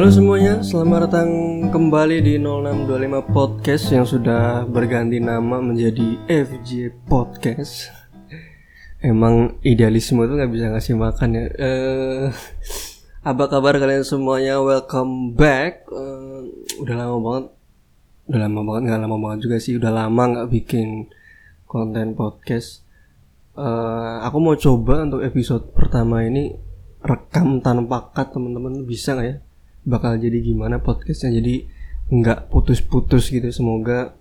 Halo semuanya, selamat datang kembali di 0625 Podcast yang sudah berganti nama menjadi FJ Podcast. Emang idealisme itu nggak bisa ngasih makan ya. Eh, apa kabar kalian semuanya? Welcome back. Eh, udah lama banget, udah lama banget nggak lama banget juga sih. Udah lama nggak bikin konten podcast. Eh, aku mau coba untuk episode pertama ini rekam tanpa cut teman-teman bisa nggak ya? Bakal jadi gimana podcastnya. Jadi nggak putus-putus gitu. Semoga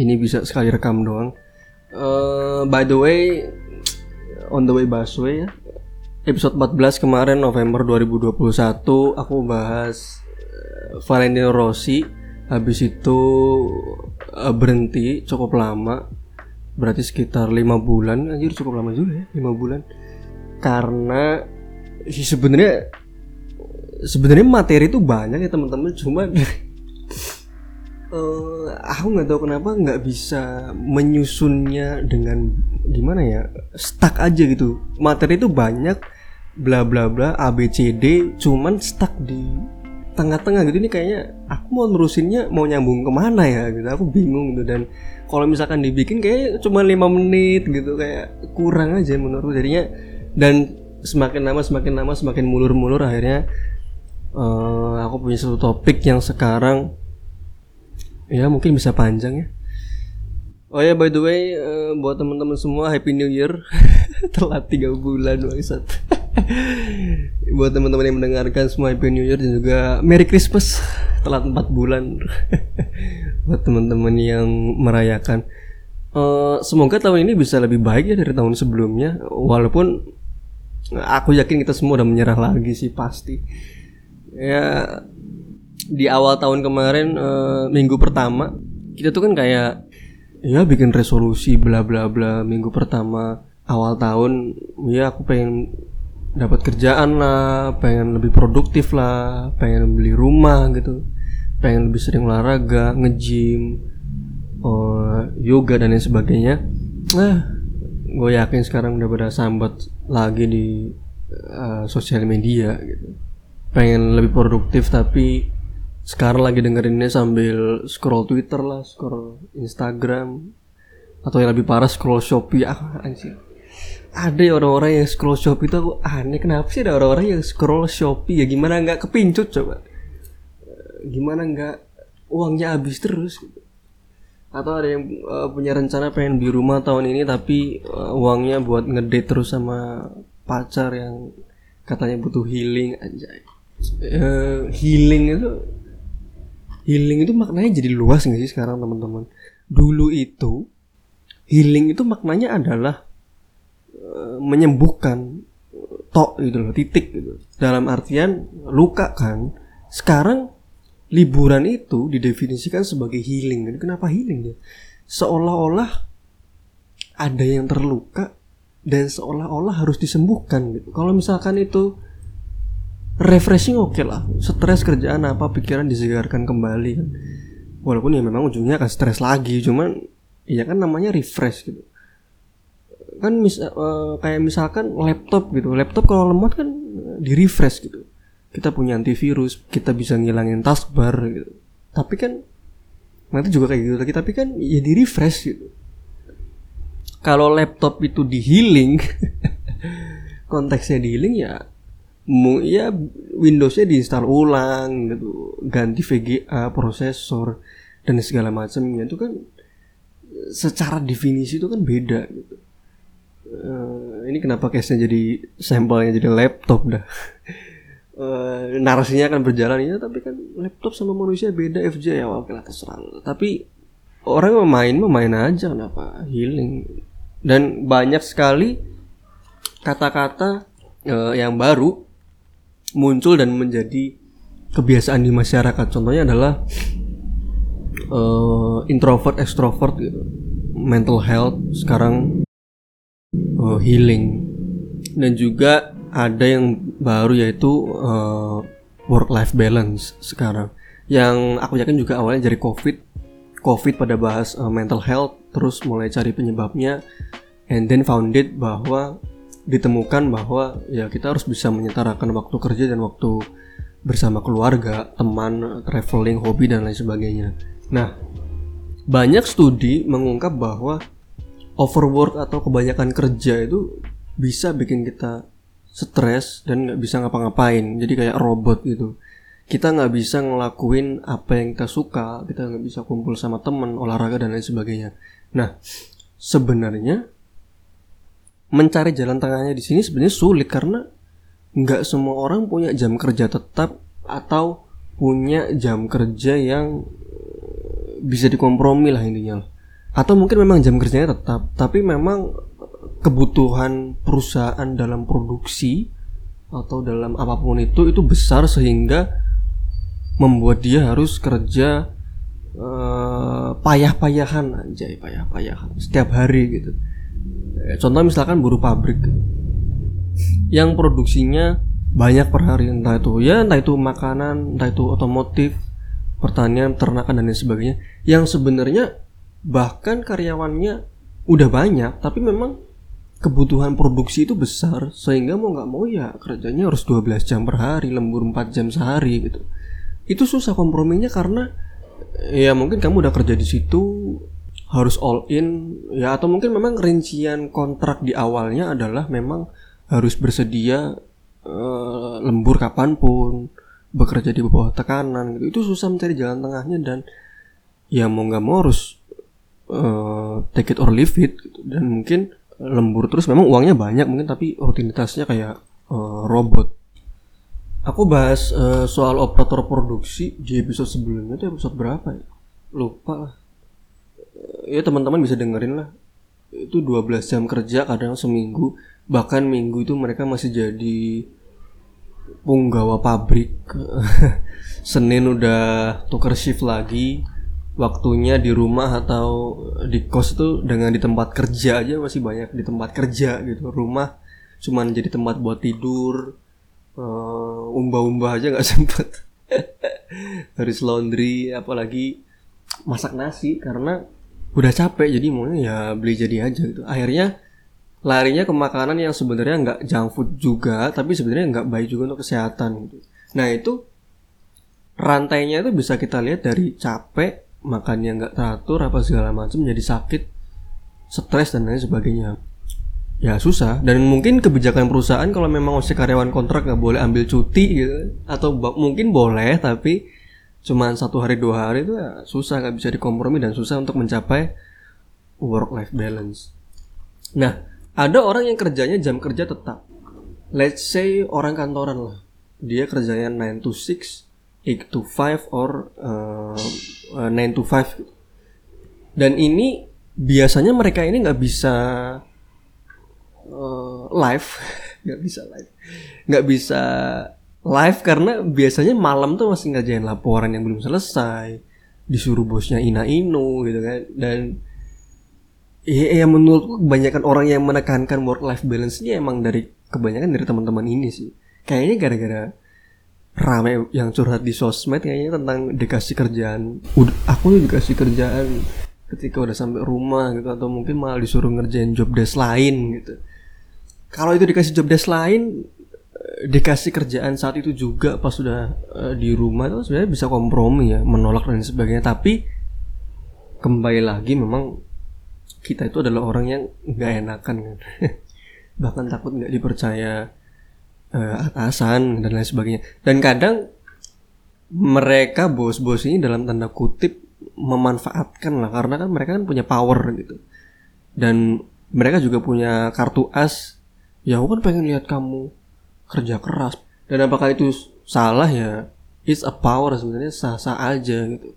ini bisa sekali rekam doang. Uh, by the way on the way busway ya. Episode 14 kemarin November 2021 aku bahas uh, Valentino Rossi. Habis itu uh, berhenti cukup lama. Berarti sekitar lima bulan. Anjir cukup lama juga ya lima bulan. Karena sebenarnya sebenarnya materi itu banyak ya teman-teman. Cuma uh, aku nggak tahu kenapa nggak bisa menyusunnya dengan gimana ya stuck aja gitu. Materi itu banyak bla bla bla a b c d cuman stuck di tengah-tengah gitu. Ini kayaknya aku mau nerusinnya mau nyambung ke mana ya gitu. Aku bingung gitu. Dan kalau misalkan dibikin kayak cuma lima menit gitu kayak kurang aja menurut jadinya. Dan semakin lama semakin lama semakin mulur-mulur akhirnya uh, aku punya satu topik yang sekarang ya mungkin bisa panjang ya. Oh ya by the way uh, buat teman-teman semua happy new year. Telat tiga bulan bangsat. Buat teman-teman yang mendengarkan semua happy new year dan juga merry christmas. Telat empat bulan. Buat teman-teman yang merayakan. Uh, semoga tahun ini bisa lebih baik ya dari tahun sebelumnya. Walaupun aku yakin kita semua udah menyerah lagi sih pasti ya di awal tahun kemarin uh, minggu pertama kita tuh kan kayak ya bikin resolusi bla bla bla minggu pertama awal tahun ya aku pengen dapat kerjaan lah pengen lebih produktif lah pengen beli rumah gitu pengen lebih sering olahraga ngejim uh, yoga dan lain sebagainya. Nah gue yakin sekarang udah pada sambat lagi di uh, sosial media gitu pengen lebih produktif tapi sekarang lagi dengerinnya sambil scroll Twitter lah scroll Instagram atau yang lebih parah scroll Shopee. Ah anjir ada ya orang-orang yang scroll Shopee itu aku aneh kenapa sih ada orang-orang yang scroll Shopee ya? Gimana nggak kepincut coba? Gimana nggak uangnya habis terus? Gitu. atau ada yang uh, punya rencana pengen beli rumah tahun ini tapi uh, uangnya buat ngedate terus sama pacar yang katanya butuh healing anjay uh, healing itu healing itu maknanya jadi luas nggak sih sekarang teman-teman? Dulu itu healing itu maknanya adalah menyembuhkan tok gitu loh titik gitu. Dalam artian luka kan. Sekarang liburan itu didefinisikan sebagai healing. Jadi kenapa healing ya seolah-olah ada yang terluka dan seolah-olah harus disembuhkan gitu. Kalau misalkan itu refreshing oke okay lah. Stres kerjaan apa pikiran disegarkan kembali kan. Walaupun ya memang ujungnya akan stres lagi cuman ya kan namanya refresh gitu. Kan mis uh, kayak misalkan laptop gitu. Laptop kalau lemot kan di refresh gitu. Kita punya antivirus kita bisa ngilangin taskbar gitu. Tapi kan nanti juga kayak gitu lagi. Tapi kan ya di refresh gitu. Kalau laptop itu di healing konteksnya di healing ya mu ya Windowsnya diinstal ulang gitu. Ganti VGA prosesor dan segala macamnya itu kan secara definisi itu kan beda gitu. Uh, ini kenapa case-nya jadi sampelnya jadi laptop dah. Uh, narasinya akan berjalan ya tapi kan laptop sama manusia beda. FJ ya oke lah terserah tapi orang main main aja kenapa? Healing. Dan banyak sekali kata-kata uh, yang baru muncul dan menjadi kebiasaan di masyarakat. Contohnya adalah uh, introvert extrovert gitu. Mental health sekarang uh, healing. Dan juga ada yang baru yaitu uh, work life balance sekarang. Yang aku yakin juga awalnya dari covid. Covid pada bahas uh, mental health terus mulai cari penyebabnya and then founded bahwa ditemukan bahwa ya kita harus bisa menyetarakan waktu kerja dan waktu bersama keluarga, teman, traveling, hobi dan lain sebagainya. Nah, banyak studi mengungkap bahwa overwork atau kebanyakan kerja itu bisa bikin kita stres dan nggak bisa ngapa-ngapain. Jadi kayak robot gitu. Kita nggak bisa ngelakuin apa yang kita suka, kita nggak bisa kumpul sama teman, olahraga dan lain sebagainya. Nah, sebenarnya mencari jalan tengahnya di sini sebenarnya sulit karena nggak semua orang punya jam kerja tetap atau punya jam kerja yang bisa dikompromi lah intinya atau mungkin memang jam kerjanya tetap tapi memang kebutuhan perusahaan dalam produksi atau dalam apa pun itu itu besar sehingga membuat dia harus kerja uh, payah-payahan aja payah-payahan setiap hari gitu. Eh, contoh misalkan buruh pabrik yang produksinya banyak per hari entah itu ya entah itu makanan entah itu otomotif pertanian ternakan dan lain sebagainya yang sebenarnya bahkan karyawannya udah banyak tapi memang kebutuhan produksi itu besar sehingga mau nggak mau ya kerjanya harus 12 jam per hari lembur 4 jam sehari gitu. Itu susah komprominya karena ya mungkin kamu udah kerja di situ harus all in. Ya atau mungkin memang rincian kontrak di awalnya adalah memang harus bersedia uh, lembur kapan pun bekerja di bawah tekanan gitu. Itu susah mencari jalan tengahnya dan ya mau nggak mau harus uh, take it or leave it gitu. dan mungkin lembur terus. Memang uangnya banyak mungkin tapi rutinitasnya kayak uh, robot. Aku bahas uh, soal operator produksi di episode sebelumnya itu episode berapa ya? Lupa lah ya teman-teman bisa dengerin lah. Itu 12 jam kerja kadang seminggu. Bahkan minggu itu mereka masih jadi punggawa pabrik. Senin udah tuker shift lagi. Waktunya di rumah atau di kos itu dengan di tempat kerja aja masih banyak di tempat kerja gitu. Rumah cuman jadi tempat buat tidur. Uh, umbah-umbah aja nggak sempet. Harus laundry apalagi masak nasi karena udah capek jadi maunya ya beli jadi aja gitu. Akhirnya larinya ke makanan yang sebenarnya nggak junk food juga tapi sebenarnya nggak baik juga untuk kesehatan gitu. Nah itu rantainya itu bisa kita lihat dari capek makannya nggak teratur apa segala macam jadi sakit stres dan lain sebagainya. Ya susah. Dan mungkin kebijakan perusahaan kalau memang masih karyawan kontrak nggak boleh ambil cuti gitu atau mungkin boleh tapi cuman satu hari dua hari itu ya susah nggak bisa dikompromi dan susah untuk mencapai work life balance. Nah, ada orang yang kerjanya jam kerja tetap. Let's say orang kantoran lah. Dia kerjanya 9 to 6, 8 to 5 or uh, 9 to 5 Dan ini biasanya mereka ini nggak bisa uh, live, nggak bisa live, nggak bisa live karena biasanya malam tuh masih ngerjain laporan yang belum selesai. Disuruh bosnya ina inu gitu kan. Dan ya, ya menurutku kebanyakan orang yang menekankan work life balance ini emang dari kebanyakan dari teman-teman ini sih. Kayaknya gara-gara rame yang curhat di sosmed kayaknya tentang dikasih kerjaan. Udah aku dikasih kerjaan ketika udah sampai rumah gitu atau mungkin malah disuruh ngerjain job desk lain gitu. Kalau itu dikasih job desk lain dikasih kerjaan saat itu juga pas sudah uh, di rumah itu sebenarnya bisa kompromi ya menolak dan sebagainya. Tapi kembali lagi memang kita itu adalah orang yang nggak enakan kan. Bahkan takut nggak dipercaya uh, atasan dan lain sebagainya. Dan kadang mereka bos-bos ini dalam tanda kutip memanfaatkan lah karena kan mereka kan punya power gitu. Dan mereka juga punya kartu as. Ya aku kan pengen lihat kamu kerja keras. Dan apakah itu salah ya? It's a power sebenarnya sah-sah aja gitu.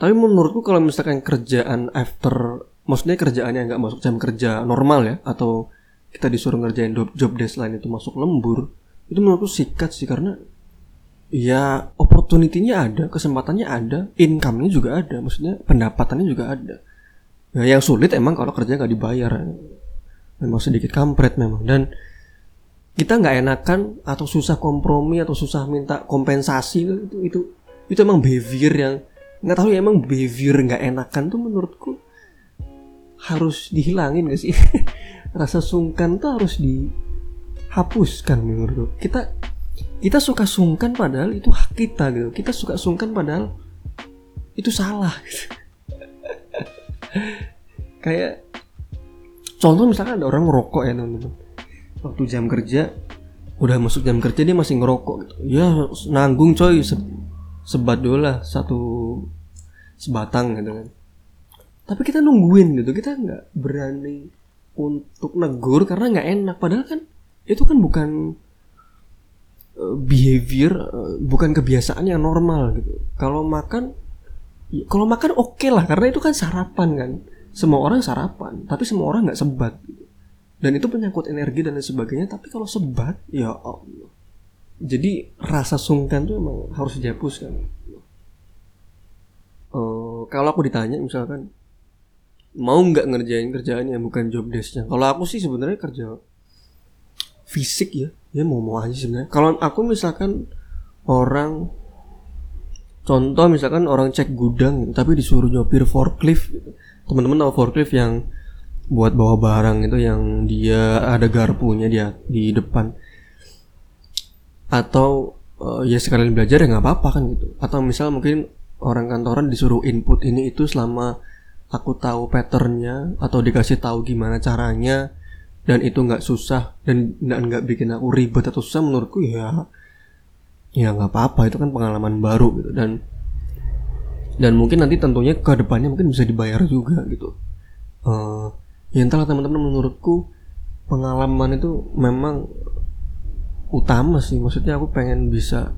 Tapi menurutku kalau misalkan kerjaan after maksudnya kerjaannya nggak masuk jam kerja normal ya atau kita disuruh ngerjain job, desk lain itu masuk lembur itu menurutku sikat sih karena ya opportunity-nya ada kesempatannya ada income-nya juga ada maksudnya pendapatannya juga ada. Ya, yang sulit emang kalau kerja nggak dibayar. Memang sedikit kampret memang. Dan kita nggak enakan atau susah kompromi atau susah minta kompensasi itu itu itu emang behavior yang nggak tahu ya emang behavior nggak enakan tuh menurutku harus dihilangin gak sih? Rasa sungkan tuh harus dihapuskan menurutku. Kita kita suka sungkan padahal itu hak kita gitu. Kita suka sungkan padahal itu salah gitu. kayak contoh misalkan ada orang ngerokok ya teman-teman waktu jam kerja udah masuk jam kerja dia masih ngerokok gitu. Ya nanggung coy se sebat dulu lah satu sebatang gitu kan. Tapi kita nungguin gitu kita nggak berani untuk negur karena nggak enak. Padahal kan itu kan bukan uh, behavior uh, bukan kebiasaan yang normal gitu. Kalau makan kalau makan oke okay lah karena itu kan sarapan kan. Semua orang sarapan tapi semua orang nggak sebat gitu. Dan itu penyangkut energi dan lain sebagainya tapi kalau sebat ya Allah. Jadi rasa sungkan tuh emang harus dihapuskan uh, kalau aku ditanya misalkan mau nggak ngerjain kerjaan yang bukan job desknya? Kalau aku sih sebenarnya kerja fisik ya ya mau mau aja sebenarnya. Kalau aku misalkan orang contoh misalkan orang cek gudang tapi disuruh nyopir forklift teman-teman tahu forklift yang buat bawa barang itu yang dia ada garpunya dia di depan. Atau uh, ya sekalian belajar ya nggak apa-apa kan gitu. Atau misal mungkin orang kantoran disuruh input ini itu selama aku tahu patternnya atau dikasih tahu gimana caranya dan itu nggak susah dan nggak bikin aku ribet atau susah menurutku ya ya nggak apa-apa. Itu kan pengalaman baru gitu. Dan dan mungkin nanti tentunya ke depannya mungkin bisa dibayar juga gitu. Uh, ya entahlah teman-teman menurutku pengalaman itu memang utama sih. Maksudnya aku pengen bisa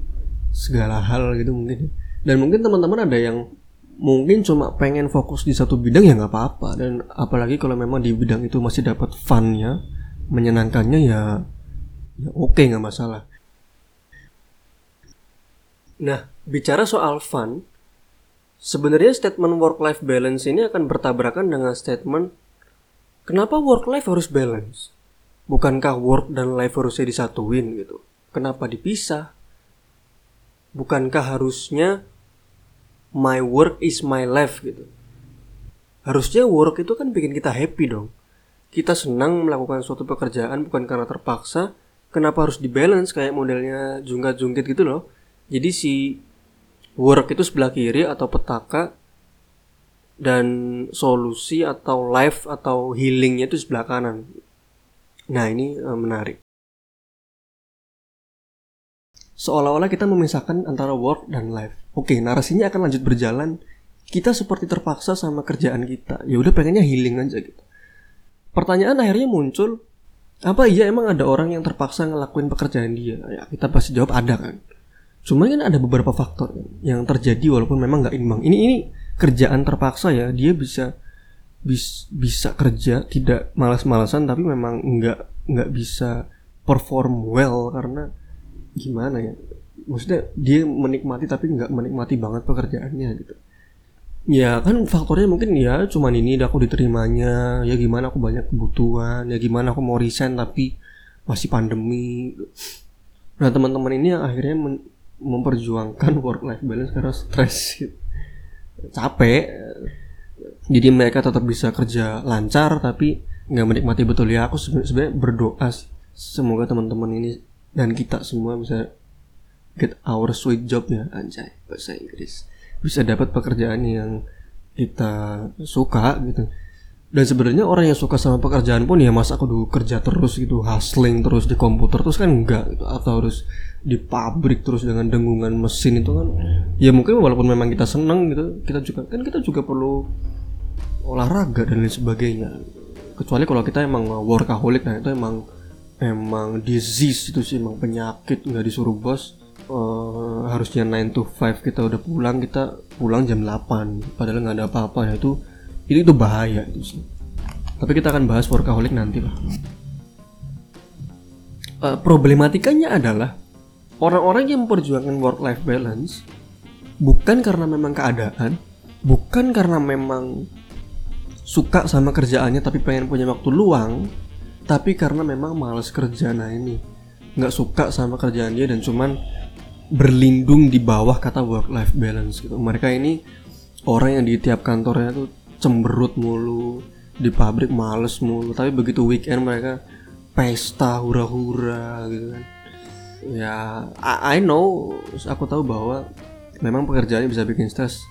segala hal gitu mungkin. Dan mungkin teman-teman ada yang mungkin cuma pengen fokus di satu bidang ya nggak apa-apa. Dan apalagi kalau memang di bidang itu masih dapat funnya menyenangkannya ya ya oke nggak masalah. Nah bicara soal fun sebenarnya statement work life balance ini akan bertabrakan dengan statement kenapa work life harus balance bukankah work dan life harusnya disatuin gitu kenapa dipisah bukankah harusnya my work is my life gitu. Harusnya work itu kan bikin kita happy dong. Kita senang melakukan suatu pekerjaan bukan karena terpaksa. Kenapa harus dibalance kayak modelnya jungkat jungkit gitu loh. Jadi si work itu sebelah kiri atau petaka dan solusi atau life atau healingnya itu sebelah kanan. Nah ini uh, menarik. Seolah-olah kita memisahkan antara work dan life. Oke, narasinya akan lanjut berjalan. Kita seperti terpaksa sama kerjaan kita. Ya udah pengennya healing aja gitu. Pertanyaan akhirnya muncul, apa iya emang ada orang yang terpaksa ngelakuin pekerjaan dia? Ya kita pasti jawab ada kan. Cuma kan ada beberapa faktor yang terjadi walaupun memang nggak imbang. Ini ini kerjaan terpaksa ya, dia bisa bis, bisa kerja tidak malas-malasan tapi memang nggak nggak bisa perform well karena gimana ya maksudnya dia menikmati tapi nggak menikmati banget pekerjaannya gitu ya kan faktornya mungkin ya cuman ini aku diterimanya ya gimana aku banyak kebutuhan ya gimana aku mau resign tapi masih pandemi nah teman-teman ini akhirnya memperjuangkan work life balance karena stres gitu. Capek. Jadi mereka tetap bisa kerja lancar tapi nggak menikmati betul. Ya aku sebenarnya berdoa semoga teman-teman ini dan kita semua bisa get our sweet job ya. Anjay bahasa Inggris. Bisa dapat pekerjaan yang kita suka gitu. Dan sebenarnya orang yang suka sama pekerjaan pun ya masa aku dulu kerja terus gitu hustling terus di komputer terus kan enggak gitu. Atau harus di pabrik terus dengan dengungan mesin itu kan ya mungkin walaupun memang kita seneng gitu kita juga kan kita juga perlu olahraga dan lain sebagainya. Kecuali kalau kita emang workaholic nah itu emang emang disease itu sih emang penyakit nggak disuruh bos uh, harusnya 9 to 5 kita udah pulang kita pulang jam 8 padahal nggak ada apa-apa. Ya itu itu itu bahaya itu sih. Tapi kita akan bahas workaholic nanti lah. Uh, problematikanya adalah orang-orang yang memperjuangkan work life balance bukan karena memang keadaan bukan karena memang suka sama kerjaannya tapi pengen punya waktu luang tapi karena memang males kerja nah ini nggak suka sama kerjaan dia dan cuman berlindung di bawah kata work life balance gitu. Mereka ini orang yang di tiap kantornya tuh cemberut mulu, di pabrik males mulu, tapi begitu weekend mereka pesta hura-hura gitu kan. Ya I, I know aku tahu bahwa memang pekerjaannya bisa bikin stres.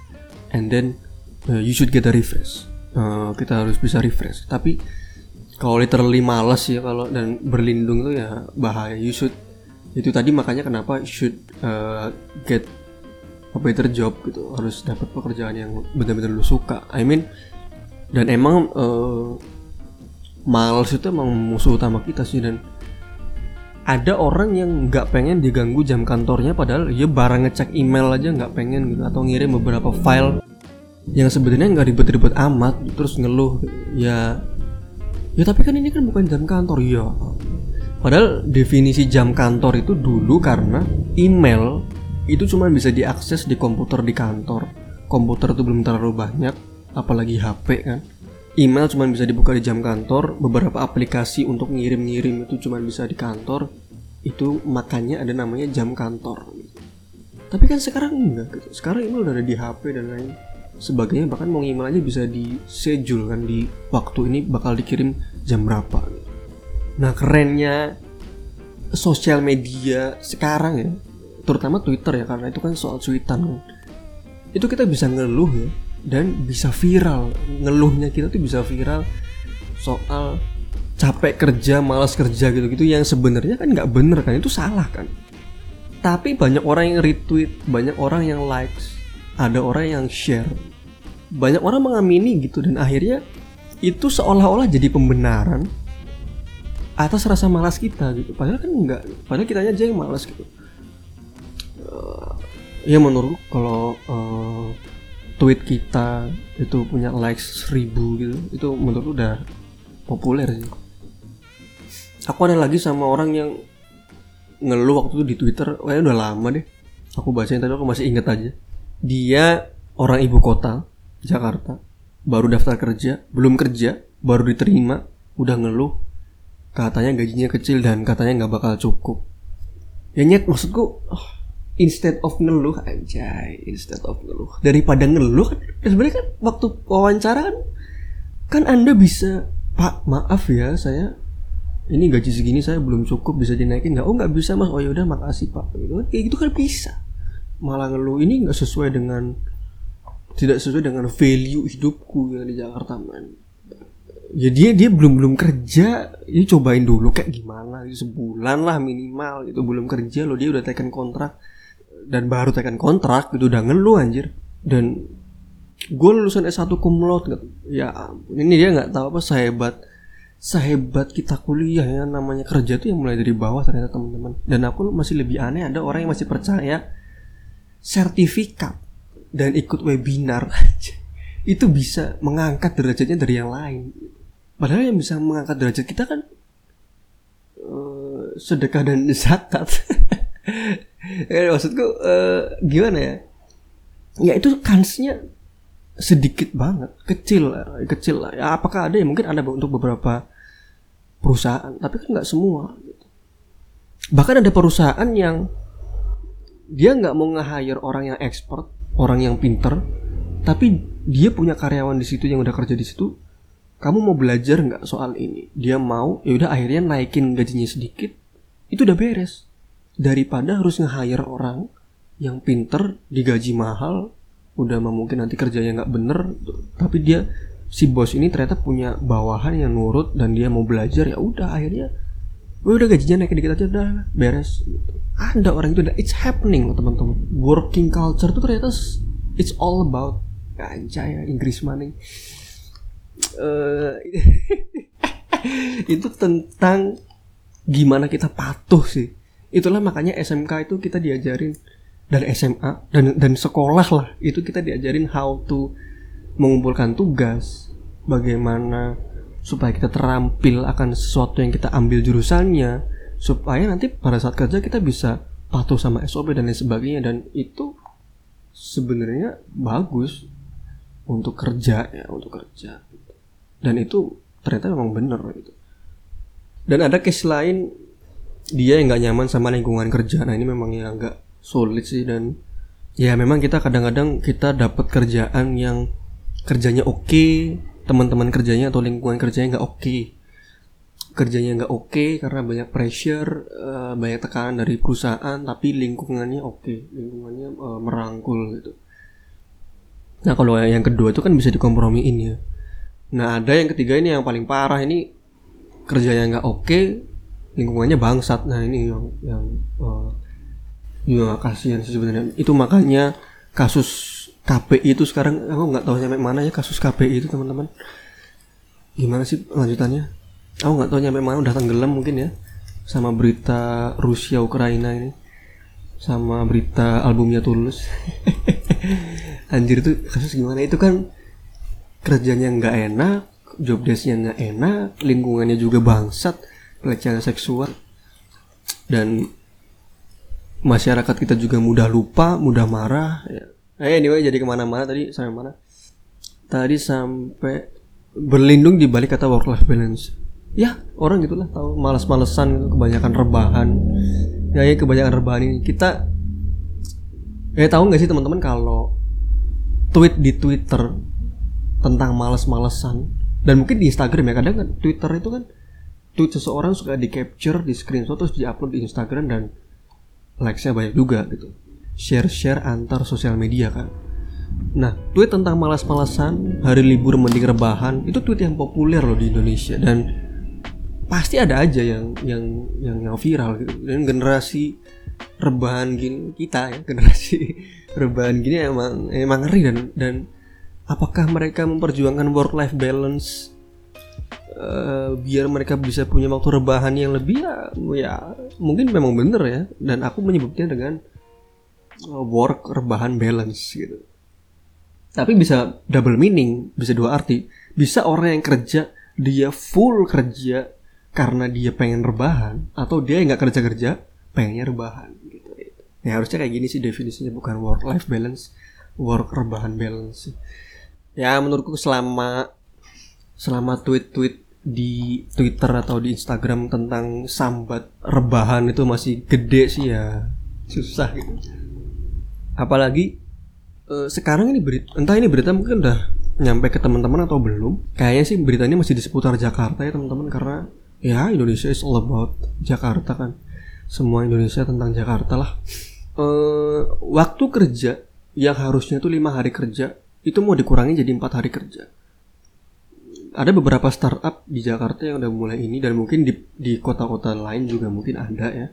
And then uh, you should get a refresh. Uh, kita harus bisa refresh. Tapi kalau literally malas ya kalau dan berlindung itu ya bahaya. You should itu tadi makanya kenapa you should uh, get a better job gitu. Harus dapat pekerjaan yang benar-benar lu suka. I mean dan emang uh, malas itu emang musuh utama kita sih. Dan ada orang yang nggak pengen diganggu jam kantornya padahal ya barang ngecek email aja nggak pengen gitu atau ngirim beberapa file yang sebenarnya nggak ribet-ribet amat terus ngeluh ya ya tapi kan ini kan bukan jam kantor ya padahal definisi jam kantor itu dulu karena email itu cuma bisa diakses di komputer di kantor. Komputer itu belum terlalu banyak apalagi HP kan email cuma bisa dibuka di jam kantor beberapa aplikasi untuk ngirim-ngirim itu cuma bisa di kantor. Itu makanya ada namanya jam kantor. Tapi kan sekarang enggak gitu. Sekarang email udah ada di HP dan lain sebagainya. Bahkan mau email aja bisa di schedule kan di waktu ini bakal dikirim jam berapa. Nah kerennya sosial media sekarang ya terutama Twitter ya karena itu kan soal cuitan. Kan itu kita bisa ngeluh ya dan bisa viral. Ngeluhnya kita tuh bisa viral soal capek kerja malas kerja gitu-gitu yang sebenarnya kan nggak bener kan itu salah kan. Tapi banyak orang yang retweet banyak orang yang likes ada orang yang share. Banyak orang mengamini gitu dan akhirnya itu seolah-olah jadi pembenaran atas rasa malas kita gitu. Padahal kan enggak padahal kita aja yang malas gitu. Uh, ya menurut kalau uh, tweet kita itu punya likes seribu gitu itu menurut udah populer sih. Aku ada lagi sama orang yang ngeluh waktu itu di twitter kayaknya udah lama deh aku bacain tadi aku masih inget aja. Dia orang ibu kota Jakarta baru daftar kerja belum kerja baru diterima udah ngeluh katanya gajinya kecil dan katanya nggak bakal cukup. Ya nyet maksudku oh, instead of ngeluh anjay instead of ngeluh. Daripada ngeluh kan sebenarnya kan waktu wawancara kan kan anda bisa pak maaf ya saya ini gaji segini saya belum cukup bisa dinaikin nggak? Oh nggak bisa mas. Oh ya udah makasih pak. Gitu kan kayak gitu kan bisa. Malah ngeluh ini nggak sesuai dengan tidak sesuai dengan value hidupku yang di Jakarta man. Ya dia dia belum belum kerja. Ini cobain dulu kayak gimana? Sebulan lah minimal itu belum kerja loh dia udah tekan kontrak dan baru tekan kontrak gitu udah ngeluh anjir. Dan gue lulusan S1 kumlot gitu. ya ini dia nggak tahu apa sehebat sehebat kita kuliah ya namanya kerja tuh yang mulai dari bawah ternyata teman-teman. Dan aku masih lebih aneh ada orang yang masih percaya sertifikat dan ikut webinar itu bisa mengangkat derajatnya dari yang lain. Padahal yang bisa mengangkat derajat kita kan uh, sedekah dan zakat maksudku uh, gimana ya? Ya itu kansnya sedikit banget kecil kecil lah. Ya apakah ada ya? Mungkin ada untuk beberapa perusahaan tapi kan nggak semua gitu. bahkan ada perusahaan yang dia nggak mau nge-hire orang yang expert orang yang pinter tapi dia punya karyawan di situ yang udah kerja di situ kamu mau belajar nggak soal ini? Dia mau ya udah akhirnya naikin gajinya sedikit itu udah beres daripada harus nge-hire orang yang pinter digaji mahal udah mungkin nanti kerjanya nggak bener tapi dia si bos ini ternyata punya bawahan yang nurut dan dia mau belajar ya udah akhirnya udah gajinya naik dikit aja udah beres. Ada orang itu it's happening loh teman-teman. Working culture tuh ternyata it's all about anjay ya Inggris maning. Uh, itu tentang gimana kita patuh sih itulah makanya SMK itu kita diajarin dan SMA dan dan sekolah lah itu kita diajarin how to mengumpulkan tugas bagaimana supaya kita terampil akan sesuatu yang kita ambil jurusannya supaya nanti pada saat kerja kita bisa patuh sama SOP dan lain sebagainya. Dan itu sebenarnya bagus untuk kerja ya untuk kerja. Dan itu ternyata memang benar gitu. Dan ada case lain dia yang nggak nyaman sama lingkungan kerja. Nah ini memang yang agak sulit sih dan ya memang kita kadang-kadang kita dapat kerjaan yang kerjanya oke okay, teman-teman kerjanya atau lingkungan kerjanya nggak oke. Okay. kerjanya nggak oke karena banyak pressure uh, banyak tekanan dari perusahaan tapi lingkungannya oke lingkungannya uh, merangkul gitu. Nah kalau yang kedua itu kan bisa dikompromiin ya. Nah ada yang ketiga ini yang paling parah ini kerjanya nggak oke lingkungannya bangsat. Nah ini yang yang uh, ya kasihan sih sebenarnya. Itu makanya kasus KPI itu sekarang aku nggak tahu sampai mana ya kasus KPI itu teman-teman. Gimana sih lanjutannya? Aku nggak tahu nyampe mana udah tenggelam mungkin ya. Sama berita Rusia Ukraina ini. Sama berita albumnya Tulus. Anjir itu kasus gimana? Itu kan kerjanya nggak enak job desknya nggak enak lingkungannya juga bangsat pelecehan seksual. Dan masyarakat kita juga mudah lupa mudah marah ya. Eh, anyway jadi ke mana-mana tadi sampai mana? Tadi sampai berlindung di balik kata work life balance. Ya orang gitulah tahu. Malas-malesan gitu, kebanyakan rebahan. Ya, ya kebanyakan rebahan ini. Kita ya tahu nggak sih teman-teman kalau tweet di Twitter tentang malas-malesan dan mungkin di Instagram ya kadang kan Twitter itu kan tweet seseorang suka di capture di screenshot terus di upload di Instagram dan likesnya banyak juga gitu share-share antar sosial media kan Nah, tweet tentang malas-malasan, hari libur mending rebahan, itu tweet yang populer loh di Indonesia dan pasti ada aja yang yang yang, yang viral gitu. Dan generasi rebahan gini kita ya, generasi rebahan gini emang emang ngeri dan dan apakah mereka memperjuangkan work life balance uh, biar mereka bisa punya waktu rebahan yang lebih ya, ya mungkin memang bener ya dan aku menyebutnya dengan uh, work rebahan balance gitu tapi bisa double meaning, bisa dua arti. Bisa orang yang kerja dia full kerja karena dia pengen rebahan atau dia nggak kerja kerja pengennya rebahan gitu. Ya harusnya kayak gini sih definisinya bukan work life balance, work rebahan balance. Ya menurutku selama selama tweet-tweet di Twitter atau di Instagram tentang sambat rebahan itu masih gede sih ya. Susah gitu. Apalagi uh, sekarang ini berita entah ini berita mungkin udah nyampe ke teman-teman atau belum. Kayaknya sih beritanya masih di seputar Jakarta ya teman-teman karena ya Indonesia is all about Jakarta kan. Semua Indonesia tentang Jakarta lah. Uh, waktu kerja yang harusnya tuh lima hari kerja itu mau dikurangi jadi empat hari kerja ada beberapa startup di Jakarta yang udah mulai ini dan mungkin di di kota-kota lain juga mungkin ada ya.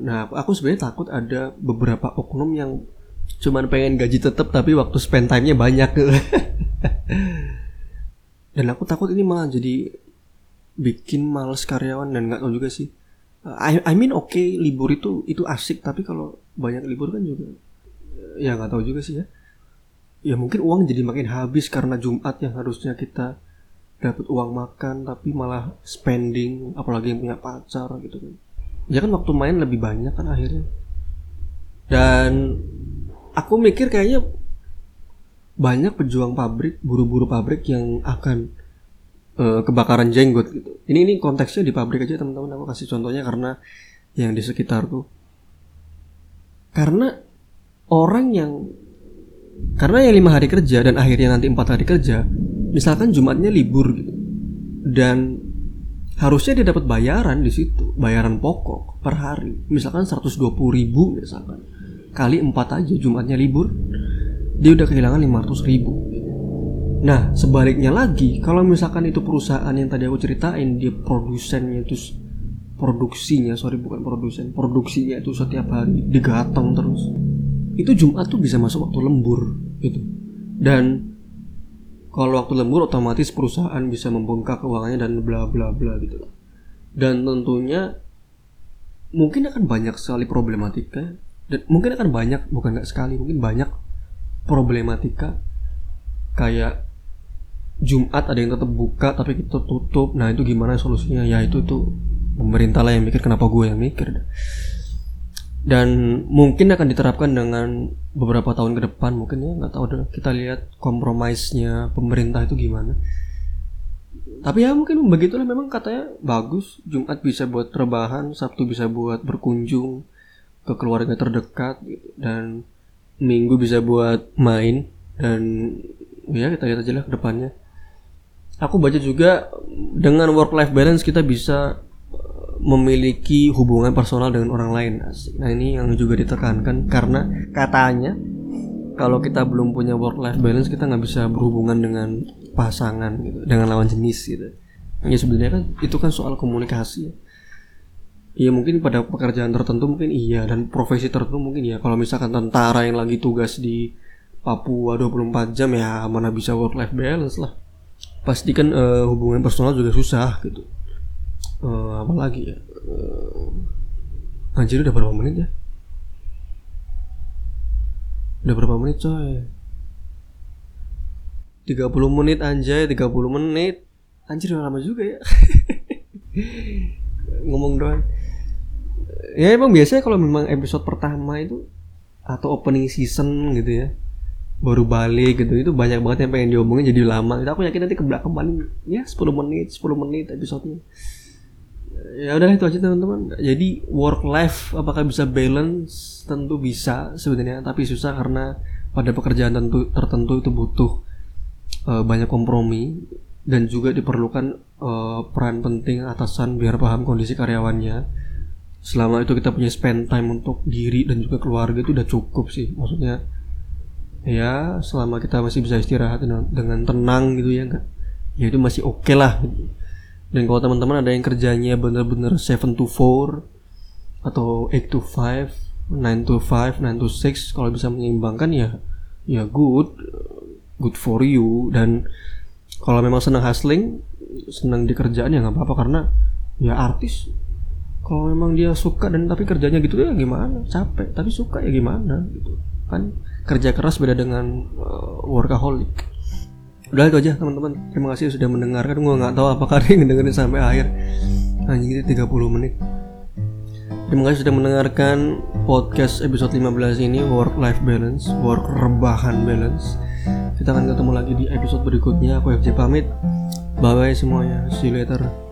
Nah, aku sebenarnya takut ada beberapa oknum yang cuman pengen gaji tetap tapi waktu spend time-nya banyak. Dan aku takut ini malah jadi bikin males karyawan dan nggak tahu juga sih. I, I mean oke okay, libur itu itu asik tapi kalau banyak libur kan juga ya nggak tahu juga sih ya. Ya mungkin uang jadi makin habis karena Jumat yang harusnya kita dapat uang makan tapi malah spending apalagi yang punya pacar gitu kan ya kan waktu main lebih banyak kan akhirnya dan aku mikir kayaknya banyak pejuang pabrik, buru-buru pabrik yang akan uh, kebakaran jenggot gitu. Ini ini konteksnya di pabrik aja teman-teman. Aku kasih contohnya karena yang di sekitarku. Karena orang yang karena yang lima hari kerja dan akhirnya nanti empat hari kerja, misalkan Jumatnya libur gitu, dan harusnya dia dapat bayaran di situ, bayaran pokok per hari, misalkan 120 ribu misalkan. Kali empat aja Jumatnya libur dia udah kehilangan 500 ribu. Nah sebaliknya lagi kalau misalkan itu perusahaan yang tadi aku ceritain dia produsennya itu produksinya sorry bukan produsen produksinya itu setiap hari digatong terus itu Jumat tuh bisa masuk waktu lembur gitu. Dan kalau waktu lembur otomatis perusahaan bisa membengkak keuangannya dan bla bla bla gitu. Dan tentunya mungkin akan banyak sekali problematika. Dan mungkin akan banyak bukan nggak sekali mungkin banyak problematika. Kayak Jumat ada yang tetap buka tapi kita tutup. Nah itu gimana solusinya? Ya itu tuh pemerintah lah yang mikir kenapa gue yang mikir dan mungkin akan diterapkan dengan beberapa tahun ke depan mungkin ya nggak tahu deh. Kita lihat kompromisnya pemerintah itu gimana. Tapi ya mungkin begitulah. Memang katanya bagus. Jumat bisa buat rebahan Sabtu bisa buat berkunjung ke keluarga terdekat gitu. dan minggu bisa buat main. Dan ya kita lihat aja lah ke depannya. Aku baca juga dengan work life balance kita bisa memiliki hubungan personal dengan orang lain. Nah ini yang juga ditekankan karena katanya kalau kita belum punya work life balance kita nggak bisa berhubungan dengan pasangan gitu, dengan lawan jenis gitu. Ya sebenarnya kan itu kan soal komunikasi. ya. Iya mungkin pada pekerjaan tertentu mungkin iya dan profesi tertentu mungkin ya. Kalau misalkan tentara yang lagi tugas di Papua 24 jam ya mana bisa work life balance lah. Pasti kan eh, hubungan personal juga susah gitu. Eh, apalagi ya. Eh, anjir udah berapa menit ya? Udah berapa menit coy? 30 menit anjay, 30 menit. Anjir udah lama juga ya. Ngomong doang. Ya emang biasanya kalau memang episode pertama itu atau opening season gitu ya baru balik gitu itu banyak banget yang pengen diomongin jadi lama itu aku yakin nanti ke belakang paling ya 10 menit 10 menit episodenya ya udah itu aja teman-teman. Jadi work life apakah bisa balance? Tentu bisa sebenarnya tapi susah karena pada pekerjaan tentu tertentu itu butuh eh, banyak kompromi dan juga diperlukan eh, peran penting atasan biar paham kondisi karyawannya. Selama itu kita punya spend time untuk diri dan juga keluarga itu udah cukup sih. Maksudnya ya selama kita masih bisa istirahat dengan, dengan tenang gitu ya enggak ya itu masih oke lah. gitu. Dan kalau teman-teman ada yang kerjanya bener-bener 7 to 4 atau 8 to 5 9 to 5 9 to 6 kalau bisa menyeimbangkan ya ya good good for you. Dan kalau memang senang hustling senang di kerjaan ya nggak apa-apa karena ya artis kalau memang dia suka dan tapi kerjanya gitu ya gimana? Capek tapi suka ya gimana gitu. Kan kerja keras beda dengan uh, workaholic udah itu aja teman-teman. Terima kasih sudah mendengarkan. Gue nggak tahu apakah yang dengerin sampai akhir. Anjing itu 30 menit. Terima kasih sudah mendengarkan podcast episode 15 ini work life balance work rebahan balance. Kita akan ketemu lagi di episode berikutnya. Aku FJ pamit. Bye bye semuanya. See you later